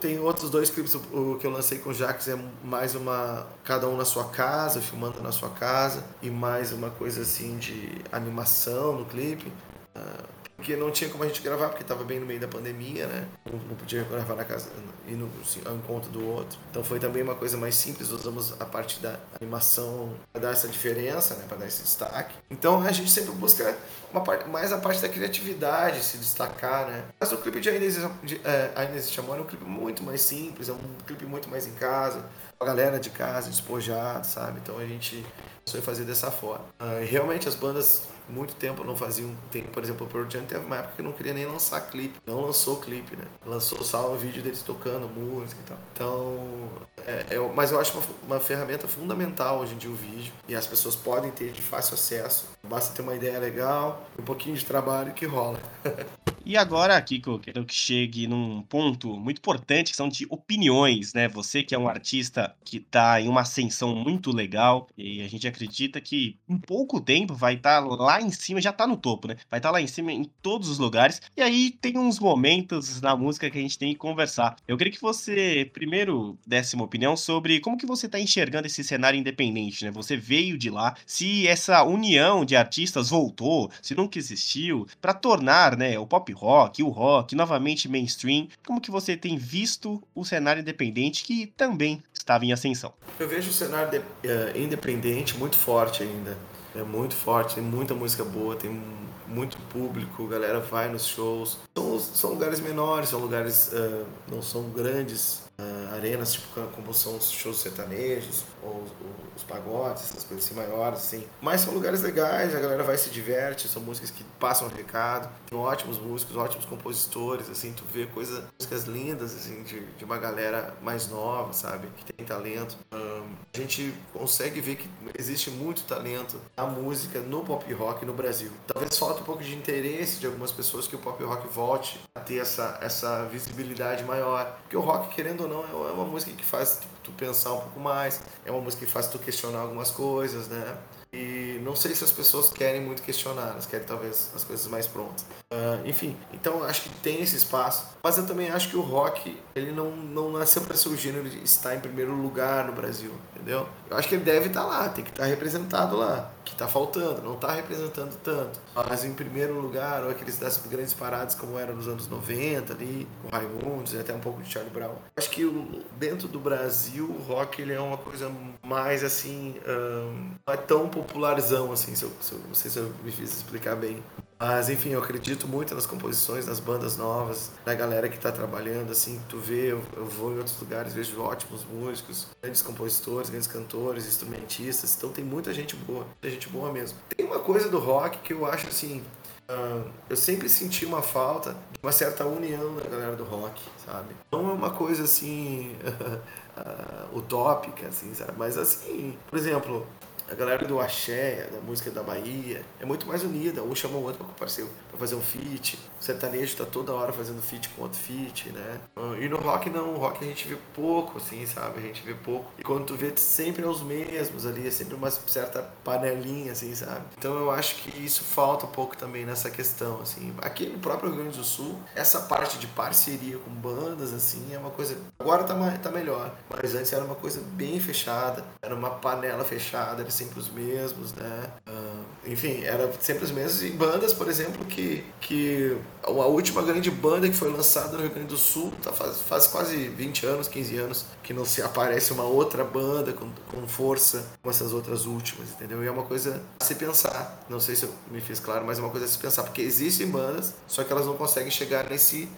Tem outros dois clipes, o que eu lancei com o Jax é mais uma. Cada um na sua casa, filmando na sua casa, e mais uma coisa assim de animação no clipe. Uh, porque não tinha como a gente gravar, porque estava bem no meio da pandemia, né? Não, não podia gravar na casa e no assim, ao encontro do outro. Então foi também uma coisa mais simples, usamos a parte da animação para dar essa diferença, né? Para dar esse destaque. Então a gente sempre busca uma parte, mais a parte da criatividade se destacar, né? Mas o clipe de Ainda Existe, de, é, Existe Amor é um clipe muito mais simples, é um clipe muito mais em casa, a galera de casa, despojado, sabe? Então a gente foi fazer dessa forma. Uh, realmente as bandas muito tempo não faziam. Tem, por exemplo, o Pearl Jam teve uma época que não queria nem lançar clipe. Não lançou clipe, né? Lançou só o vídeo deles tocando música e tal. Então, é, é, mas eu acho uma, uma ferramenta fundamental hoje em dia o vídeo. E as pessoas podem ter de fácil acesso. Basta ter uma ideia legal, um pouquinho de trabalho que rola. E agora, eu quero que chegue num ponto muito importante, que são de opiniões, né? Você que é um artista que está em uma ascensão muito legal, e a gente acredita que em pouco tempo vai estar tá lá em cima, já está no topo, né? Vai estar tá lá em cima em todos os lugares. E aí tem uns momentos na música que a gente tem que conversar. Eu queria que você primeiro desse uma opinião sobre como que você está enxergando esse cenário independente, né? Você veio de lá, se essa união de artistas voltou, se nunca existiu, para tornar, né, o pop rock, o rock, novamente mainstream. Como que você tem visto o cenário independente que também estava em ascensão? Eu vejo o cenário de, uh, independente muito forte ainda. É muito forte, tem muita música boa, tem muito público, galera vai nos shows. São, são lugares menores, são lugares, uh, não são grandes, uh, arenas, tipo como são os shows sertanejos, ou, os pagodes, essas coisas assim maiores, assim. Mas são lugares legais, a galera vai se diverte, são músicas que passam recado, tem ótimos músicos, ótimos compositores, assim, tu vê coisas, músicas lindas, assim, de, de uma galera mais nova, sabe, que tem talento. A gente consegue ver que existe muito talento na música, no pop rock no Brasil. Talvez falta um pouco de interesse de algumas pessoas que o pop rock volte a ter essa, essa visibilidade maior. Porque o rock, querendo ou não, é uma música que faz tu pensar um pouco mais, é uma música que faz tu questionar algumas coisas, né? E não sei se as pessoas querem muito questionar, elas querem talvez as coisas mais prontas. Uh, enfim, então acho que tem esse espaço. Mas eu também acho que o rock, ele não, não nasceu para ser o gênero de estar em primeiro lugar no Brasil, entendeu? Eu acho que ele deve estar lá, tem que estar representado lá, que está faltando, não está representando tanto. Mas em primeiro lugar, ou aqueles das grandes paradas como era nos anos 90 ali, com Raimundos e até um pouco de Charlie Brown. Acho que dentro do Brasil, o rock ele é uma coisa mais assim, um, não é tão popularzão assim, se eu, se eu, não sei se eu me fiz explicar bem. Mas enfim, eu acredito muito nas composições, nas bandas novas, na galera que está trabalhando, assim, tu vê, eu, eu, vou em outros lugares, vejo ótimos músicos, grandes compositores, grandes cantores, instrumentistas, então tem muita gente boa, muita gente boa mesmo. Tem uma coisa do rock que eu acho assim, uh, eu sempre senti uma falta de uma certa união da galera do rock, sabe? Não é uma coisa assim uh, utópica, assim, sabe? Mas assim, por exemplo, a galera do axé, da música da Bahia, é muito mais unida. Um chama o outro para para fazer um feat. O sertanejo tá toda hora fazendo feat com outro feat, né? E no rock não, o rock a gente vê pouco, assim, sabe? A gente vê pouco. E quando tu vê, sempre é os mesmos ali, é sempre uma certa panelinha, assim, sabe? Então eu acho que isso falta um pouco também nessa questão, assim. Aqui no próprio Rio Grande do Sul, essa parte de parceria com bandas, assim, é uma coisa. Agora tá, tá melhor, mas antes era uma coisa bem fechada, era uma panela fechada, sempre os mesmos, né? Uh, enfim, era sempre os mesmos. E bandas, por exemplo, que, que a última grande banda que foi lançada no Rio Grande do Sul, tá, faz, faz quase 20 anos, 15 anos, que não se aparece uma outra banda com, com força como essas outras últimas, entendeu? E é uma coisa a se pensar. Não sei se eu me fiz claro, mas é uma coisa a se pensar, porque existem bandas, só que elas não conseguem chegar nesse,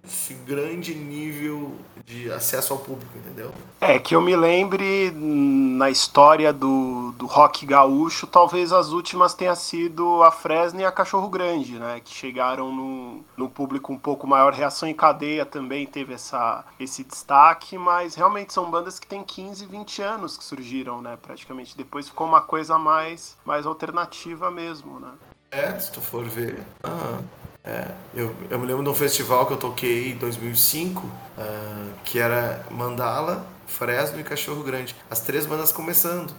grande nível de acesso ao público, entendeu? É, que eu me lembre na história do, do rock gaúcho, talvez as últimas tenha sido a Fresno e a Cachorro Grande, né? Que chegaram no, no público um pouco maior. Reação em cadeia também teve essa, esse destaque, mas realmente são bandas que têm 15, 20 anos que surgiram, né? Praticamente. Depois ficou uma coisa mais, mais alternativa mesmo, né? É, se tu for ver. Ah, é, eu, eu me lembro de um festival que eu toquei em 2005, uh, ah, que era Mandala, Fresno e Cachorro Grande. As três bandas começando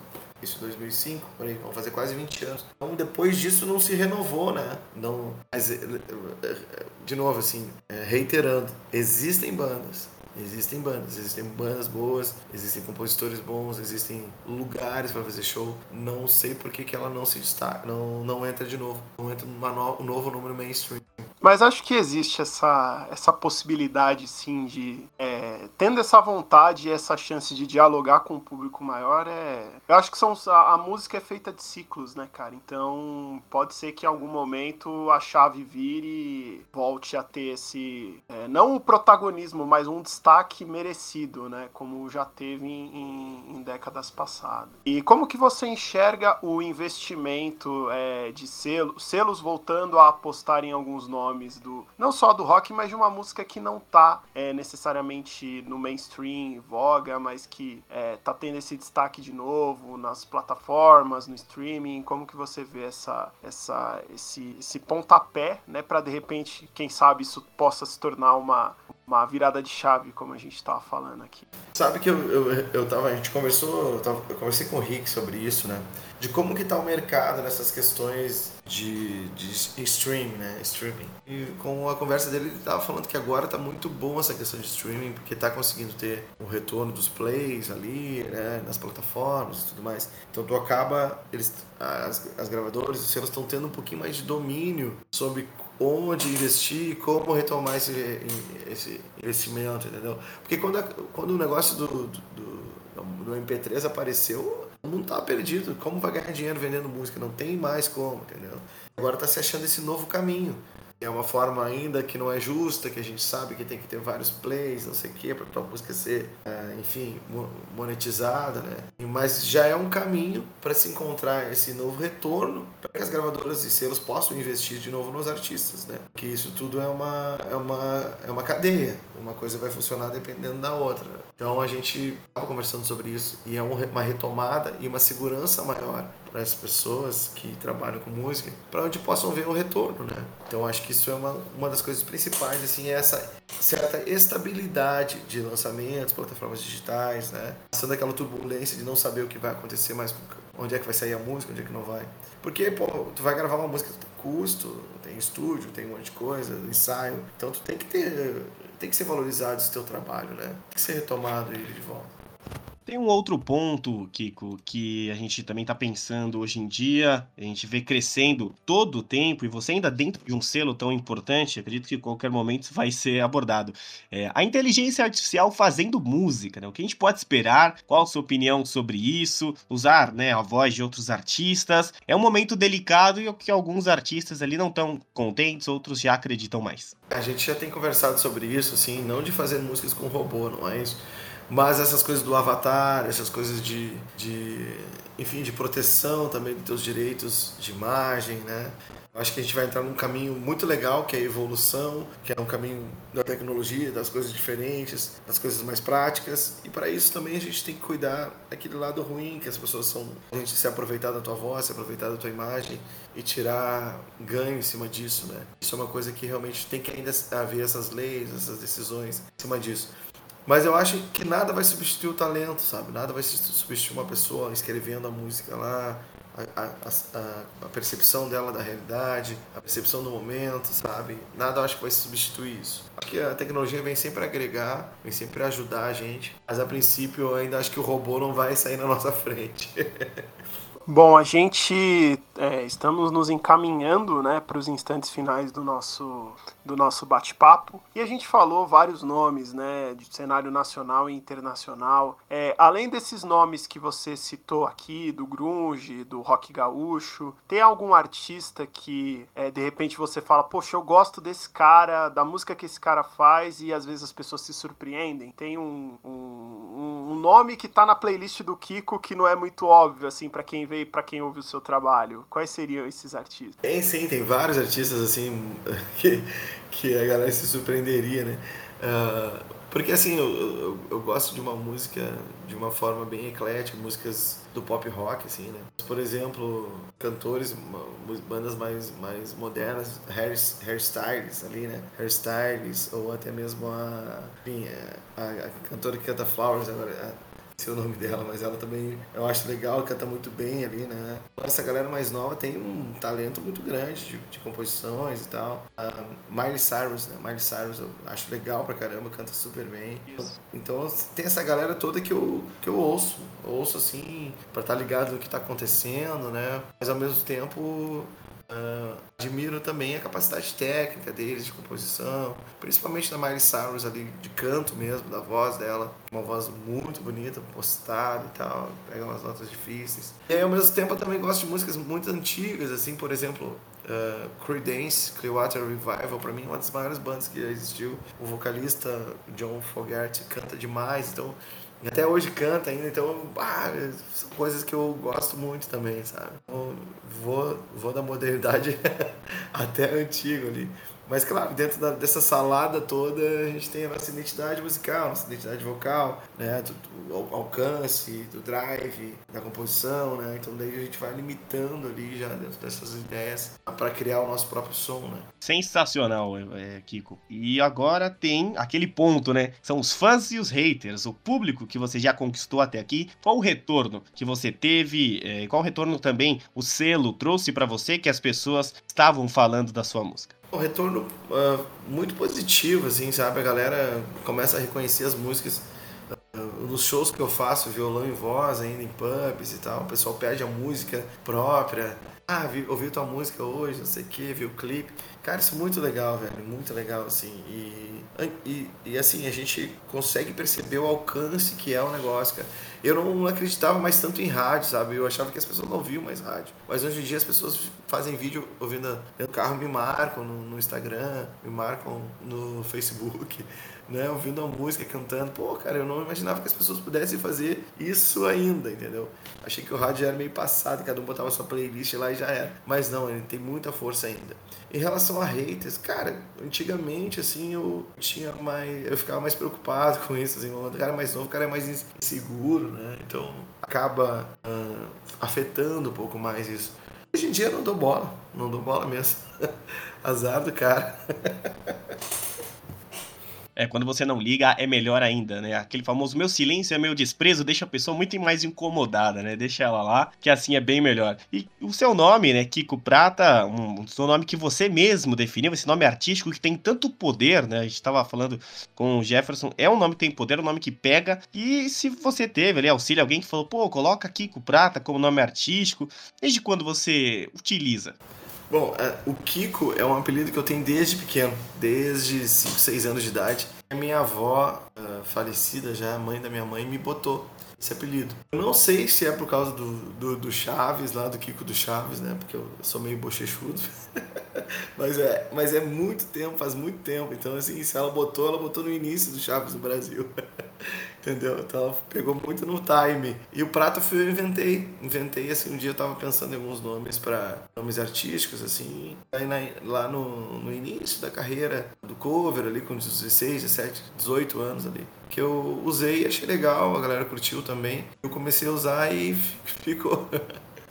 isso 2005, por aí, vão fazer quase 20 anos. Então depois disso não se renovou, né? Não, mas eh, eh, de novo assim, eh, reiterando, existem bandas, Existem bandas, existem bandas boas, existem compositores bons, existem lugares para fazer show. Não sei por que, que ela não se destaca, não, não entra de novo, não entra num no, novo número mainstream. Mas acho que existe essa, essa possibilidade, sim, de. É, tendo essa vontade e essa chance de dialogar com o público maior, é. Eu acho que são, a, a, música é feita de ciclos, né, cara? Então pode ser que em algum momento a chave vire e volte a ter esse. É, não o protagonismo, mas um destaque merecido, né? Como já teve em, em, em décadas passadas. E como que você enxerga o investimento é, de selos, selos voltando a apostar em alguns nomes? Nomes do não só do rock, mas de uma música que não tá é, necessariamente no mainstream, voga, mas que é, tá tendo esse destaque de novo nas plataformas, no streaming. Como que você vê essa, essa, esse, esse pontapé, né, para de repente, quem sabe isso possa se tornar uma, uma virada de chave, como a gente estava falando aqui. Sabe que eu, eu, eu tava, a gente conversou, eu, tava, eu conversei com o Rick sobre isso, né? De como que tá o mercado nessas questões de, de streaming, né? Streaming. E com a conversa dele, ele tava falando que agora tá muito bom essa questão de streaming, porque tá conseguindo ter o retorno dos plays ali, né? Nas plataformas e tudo mais. Então tu acaba, eles, as, as gravadoras, os selos estão tendo um pouquinho mais de domínio sobre onde investir, como retomar esse, esse investimento, entendeu? Porque quando, a, quando o negócio do, do, do, do MP3 apareceu, o mundo estava perdido. Como vai ganhar dinheiro vendendo música? Não tem mais como, entendeu? Agora está se achando esse novo caminho. É uma forma ainda que não é justa, que a gente sabe que tem que ter vários plays, não sei o quê, para a música ser, é, enfim, monetizada, né? Mas já é um caminho para se encontrar esse novo retorno para que as gravadoras e selos possam investir de novo nos artistas, né? Que isso tudo é uma, é uma, é uma cadeia, uma coisa vai funcionar dependendo da outra. Então a gente estava conversando sobre isso e é uma retomada e uma segurança maior para as pessoas que trabalham com música, para onde possam ver o retorno, né? Então acho que isso é uma, uma das coisas principais, assim, é essa certa estabilidade de lançamentos, plataformas digitais, né? Passando aquela turbulência de não saber o que vai acontecer mais onde é que vai sair a música, onde é que não vai. Porque, pô, tu vai gravar uma música, tem custo, tem estúdio, tem um monte de coisa, ensaio. Então tu tem que ter, tem que ser valorizado esse teu trabalho, né? Tem que ser retomado ele de volta. Tem um outro ponto, Kiko, que a gente também está pensando hoje em dia, a gente vê crescendo todo o tempo, e você ainda dentro de um selo tão importante, acredito que em qualquer momento vai ser abordado. É, a inteligência artificial fazendo música, né? O que a gente pode esperar? Qual a sua opinião sobre isso? Usar né, a voz de outros artistas. É um momento delicado e que alguns artistas ali não estão contentes, outros já acreditam mais. A gente já tem conversado sobre isso, assim, não de fazer músicas com robô, não é isso? Mas essas coisas do avatar, essas coisas de, de enfim, de proteção também dos teus direitos de imagem, né? Acho que a gente vai entrar num caminho muito legal, que é a evolução, que é um caminho da tecnologia, das coisas diferentes, das coisas mais práticas. E para isso também a gente tem que cuidar daquele lado ruim, que as pessoas são. A gente se aproveitar da tua voz, se aproveitar da tua imagem e tirar ganho em cima disso, né? Isso é uma coisa que realmente tem que ainda haver essas leis, essas decisões em cima disso. Mas eu acho que nada vai substituir o talento, sabe? Nada vai substituir uma pessoa escrevendo a música lá, a, a, a, a, percepção dela da realidade, a percepção do momento, sabe? Nada acho que vai substituir isso. Aqui a tecnologia vem sempre agregar, vem sempre ajudar a gente, mas a princípio eu ainda acho que o robô não vai sair na nossa frente. Bom, a gente é, estamos nos encaminhando né, para os instantes finais do nosso, do nosso bate-papo e a gente falou vários nomes né, de cenário nacional e internacional. É, além desses nomes que você citou aqui, do grunge, do rock gaúcho, tem algum artista que é, de repente você fala, poxa, eu gosto desse cara, da música que esse cara faz e às vezes as pessoas se surpreendem? Tem um, um, um nome que está na playlist do Kiko que não é muito óbvio assim para quem vê para quem ouve o seu trabalho? Quais seriam esses artistas? Tem sim, tem vários artistas assim que, que a galera se surpreenderia, né? Uh, porque assim, eu, eu, eu, gosto de uma música de uma forma bem eclética, músicas do pop rock, assim, né? Por exemplo, cantores, bandas mais, mais modernas, hair, hairstyles ali, né? Hairstyles, ou até mesmo a, enfim, a, a cantora que canta Flowers agora, sei o nome dela, mas ela também eu acho legal, canta muito bem ali, né? Essa galera mais nova tem um talento muito grande de, de composições e tal. A Miley Cyrus, né? Miley Cyrus eu acho legal pra caramba, canta super bem. Isso. Então tem essa galera toda que eu, que eu ouço. Eu ouço assim, pra estar tá ligado no que tá acontecendo, né? Mas ao mesmo tempo Uh, admiro também a capacidade técnica deles de composição, principalmente da Miley Cyrus ali de canto mesmo, da voz dela, uma voz muito bonita, postada e tal, pega umas notas difíceis. E aí ao mesmo tempo eu também gosto de músicas muito antigas, assim, por exemplo, uh, Creedence Clearwater Revival, para mim é uma das maiores bandas que já existiu. O vocalista John Fogerty canta demais, então até hoje canta ainda, então ah, são coisas que eu gosto muito também, sabe? Então, vou, vou da modernidade até antigo ali. Mas, claro, dentro da, dessa salada toda, a gente tem a nossa identidade musical, nossa identidade vocal, né? Do, do, alcance, do drive, da composição, né? Então, daí a gente vai limitando ali já dentro dessas ideias para criar o nosso próprio som, né? Sensacional, é, Kiko. E agora tem aquele ponto, né? São os fãs e os haters, o público que você já conquistou até aqui. Qual o retorno que você teve? É, qual o retorno também o selo trouxe para você que as pessoas estavam falando da sua música? Um retorno uh, muito positivo, assim, sabe? A galera começa a reconhecer as músicas uh, nos shows que eu faço, violão e voz ainda em pubs e tal. O pessoal pede a música própria. Ah, vi, ouviu tua música hoje, não sei o que, viu o clipe. Cara, isso é muito legal, velho, muito legal, assim. E, e, e assim, a gente consegue perceber o alcance que é o negócio, cara eu não acreditava mais tanto em rádio, sabe? Eu achava que as pessoas não ouviam mais rádio. Mas hoje em dia as pessoas fazem vídeo ouvindo no carro, me marcam no, no Instagram, me marcam no Facebook, né? Ouvindo a música, cantando. Pô, cara, eu não imaginava que as pessoas pudessem fazer isso ainda, entendeu? Achei que o rádio era meio passado, cada um botava sua playlist lá e já era. Mas não, ele tem muita força ainda. Em relação a haters, cara, antigamente, assim, eu tinha mais. Eu ficava mais preocupado com isso, assim, o cara é mais novo, o cara é mais inseguro, né? Então acaba uh, afetando um pouco mais isso. Hoje em dia eu não dou bola, não dou bola mesmo. Azar do cara. É, quando você não liga, é melhor ainda, né? Aquele famoso meu silêncio é meu desprezo, deixa a pessoa muito mais incomodada, né? Deixa ela lá, que assim é bem melhor. E o seu nome, né, Kiko Prata, um, um seu nome que você mesmo definiu, esse nome artístico que tem tanto poder, né? A gente tava falando com o Jefferson, é um nome que tem poder, é um nome que pega. E se você teve ali auxílio, alguém que falou, pô, coloca Kiko Prata como nome artístico, desde quando você utiliza? Bom, é, o Kiko é um apelido que eu tenho desde pequeno, desde 5, 6 anos de idade. A minha avó, uh, falecida já, mãe da minha mãe, me botou esse apelido. Eu não sei se é por causa do, do, do, Chaves, lá do Kiko do Chaves, né? Porque eu sou meio bochechudo. mas, é, mas é muito tempo, faz muito tempo. Então, assim, se ela botou, ela botou no início do Chaves no Brasil. Entendeu? Então pegou muito no time. E o prato eu inventei. Inventei, assim, um dia eu tava pensando em alguns nomes para nomes artísticos, assim. Aí na, lá no, no início da carreira do cover, ali com 16, 17, 18 anos ali que eu usei e achei legal, a galera curtiu também. Eu comecei a usar e ficou.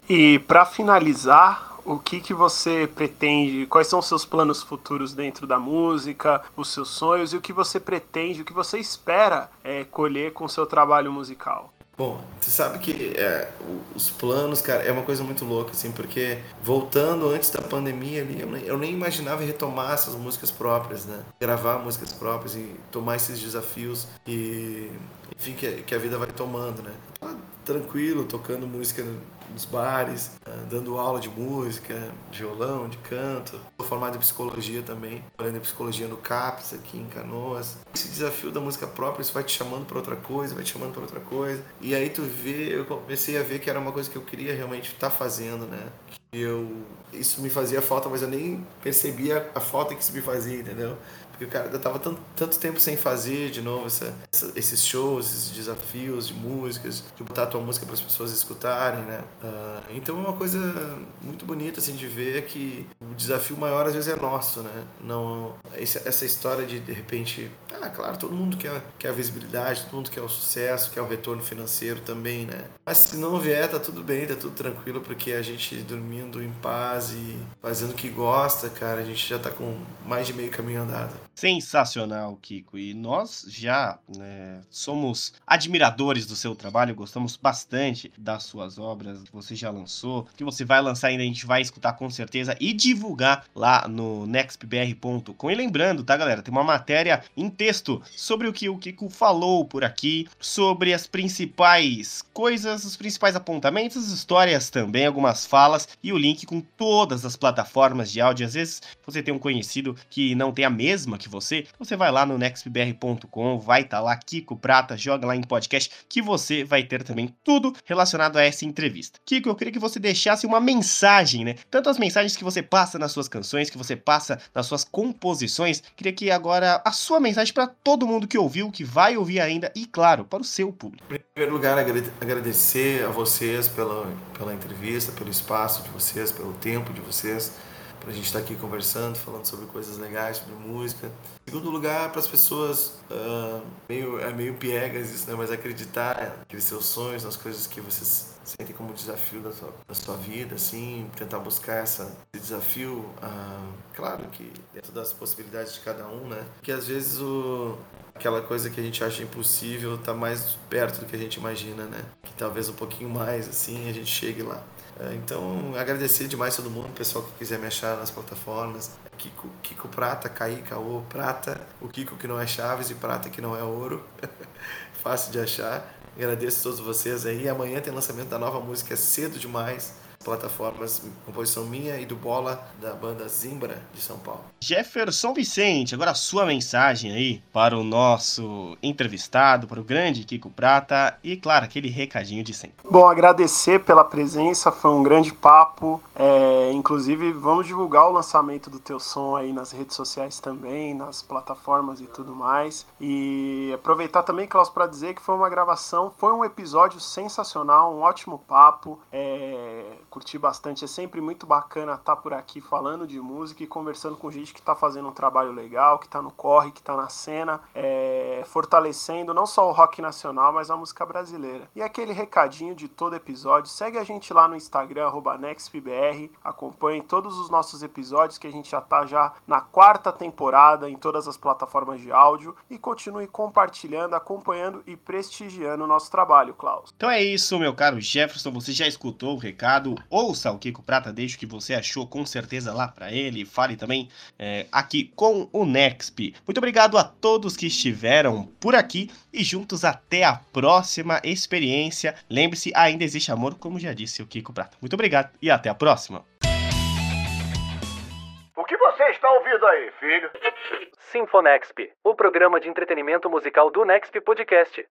E para finalizar, o que, que você pretende, quais são os seus planos futuros dentro da música, os seus sonhos e o que você pretende, o que você espera é, colher com o seu trabalho musical? Bom, você sabe que é, os planos, cara, é uma coisa muito louca, assim, porque voltando antes da pandemia ali, eu nem, eu nem imaginava retomar essas músicas próprias, né? Gravar músicas próprias e tomar esses desafios e, enfim, que, que a vida vai tomando, né? Tranquilo, tocando música nos bares, ah, dando aula de música, de violão, de canto. Sou formado em psicologia também, trabalhando em psicologia no CAPS aqui em Canoas. Esse desafio da música própria, isso vai te chamando para outra coisa, vai te chamando para outra coisa. E aí tu vê, eu comecei a ver que era uma coisa que eu queria realmente estar tá fazendo, né? Eu isso me fazia falta, mas eu nem percebia a falta que isso me fazia, entendeu? Porque, cara, eu tava tanto, tanto tempo sem fazer de novo essa, essa, esses shows, esses desafios de músicas, de botar a tua música para as pessoas escutarem, né? Uh, então é uma coisa muito bonita, assim, de ver que o desafio maior às vezes é nosso, né? Não, essa história de, de repente, ah, claro, todo mundo quer, quer a visibilidade, todo mundo quer o sucesso, quer o retorno financeiro também, né? Mas se não vier, tá tudo bem, tá tudo tranquilo, porque a gente dormindo em paz e fazendo o que gosta, cara, a gente já tá com mais de meio caminho andado. Sensacional, Kiko. E nós já né, somos admiradores do seu trabalho, gostamos bastante das suas obras que você já lançou, que você vai lançar ainda, a gente vai escutar com certeza e divulgar lá no nextbr.com. E lembrando, tá, galera, tem uma matéria em texto sobre o que o Kiko falou por aqui, sobre as principais coisas, os principais apontamentos, histórias também, algumas falas e o link com todas as plataformas de áudio. Às vezes você tem um conhecido que não tem a mesma que você, você vai lá no nextbr.com, vai estar tá lá Kiko Prata, joga lá em podcast que você vai ter também tudo relacionado a essa entrevista. Kiko, eu queria que você deixasse uma mensagem, né? Tanto as mensagens que você passa nas suas canções, que você passa nas suas composições, queria que agora a sua mensagem para todo mundo que ouviu, que vai ouvir ainda e claro, para o seu público. Em primeiro lugar, agradecer a vocês pela, pela entrevista, pelo espaço de vocês, pelo tempo de vocês para a gente estar tá aqui conversando, falando sobre coisas legais, sobre música. Em segundo lugar, para as pessoas, uh, meio, é meio piegas isso, né? mas acreditar naqueles seus sonhos, nas coisas que vocês sentem como desafio da sua, da sua vida, assim, tentar buscar essa, esse desafio, uh, claro que dentro das possibilidades de cada um, né? Que às vezes o, aquela coisa que a gente acha impossível está mais perto do que a gente imagina, né? Que talvez um pouquinho mais, assim, a gente chegue lá. É, então, agradecer demais todo mundo, pessoal que quiser me achar nas plataformas. Kiko, Kiko Prata, Caí, Caô, Prata, o Kiko que não é Chaves e Prata que não é ouro. Fácil de achar. Agradeço a todos vocês aí. Amanhã tem lançamento da nova música Cedo Demais plataformas, composição minha e do Bola, da banda Zimbra, de São Paulo. Jefferson Vicente, agora a sua mensagem aí para o nosso entrevistado, para o grande Kiko Prata e, claro, aquele recadinho de sempre. Bom, agradecer pela presença, foi um grande papo. É, inclusive, vamos divulgar o lançamento do teu som aí nas redes sociais também, nas plataformas e tudo mais. E aproveitar também, Klaus, para dizer que foi uma gravação, foi um episódio sensacional, um ótimo papo. É, curti bastante. É sempre muito bacana estar por aqui falando de música e conversando com gente que está fazendo um trabalho legal, que está no corre, que está na cena, é, fortalecendo não só o rock nacional, mas a música brasileira. E aquele recadinho de todo episódio, segue a gente lá no Instagram, NextPBR, acompanhe todos os nossos episódios que a gente já está já na quarta temporada em todas as plataformas de áudio e continue compartilhando, acompanhando e prestigiando o nosso trabalho, Klaus. Então é isso, meu caro Jefferson, você já escutou o recado, ouça o Kiko Prata, deixe o que você achou com certeza lá para ele, fale também é, aqui com o Nexp. Muito obrigado a todos que estiveram por aqui e juntos até a próxima experiência. Lembre-se, ainda existe amor, como já disse o Kiko Prata. Muito obrigado e até a próxima. O que você está ouvindo aí, filho? Sinfonexp, o programa de entretenimento musical do Nexp Podcast.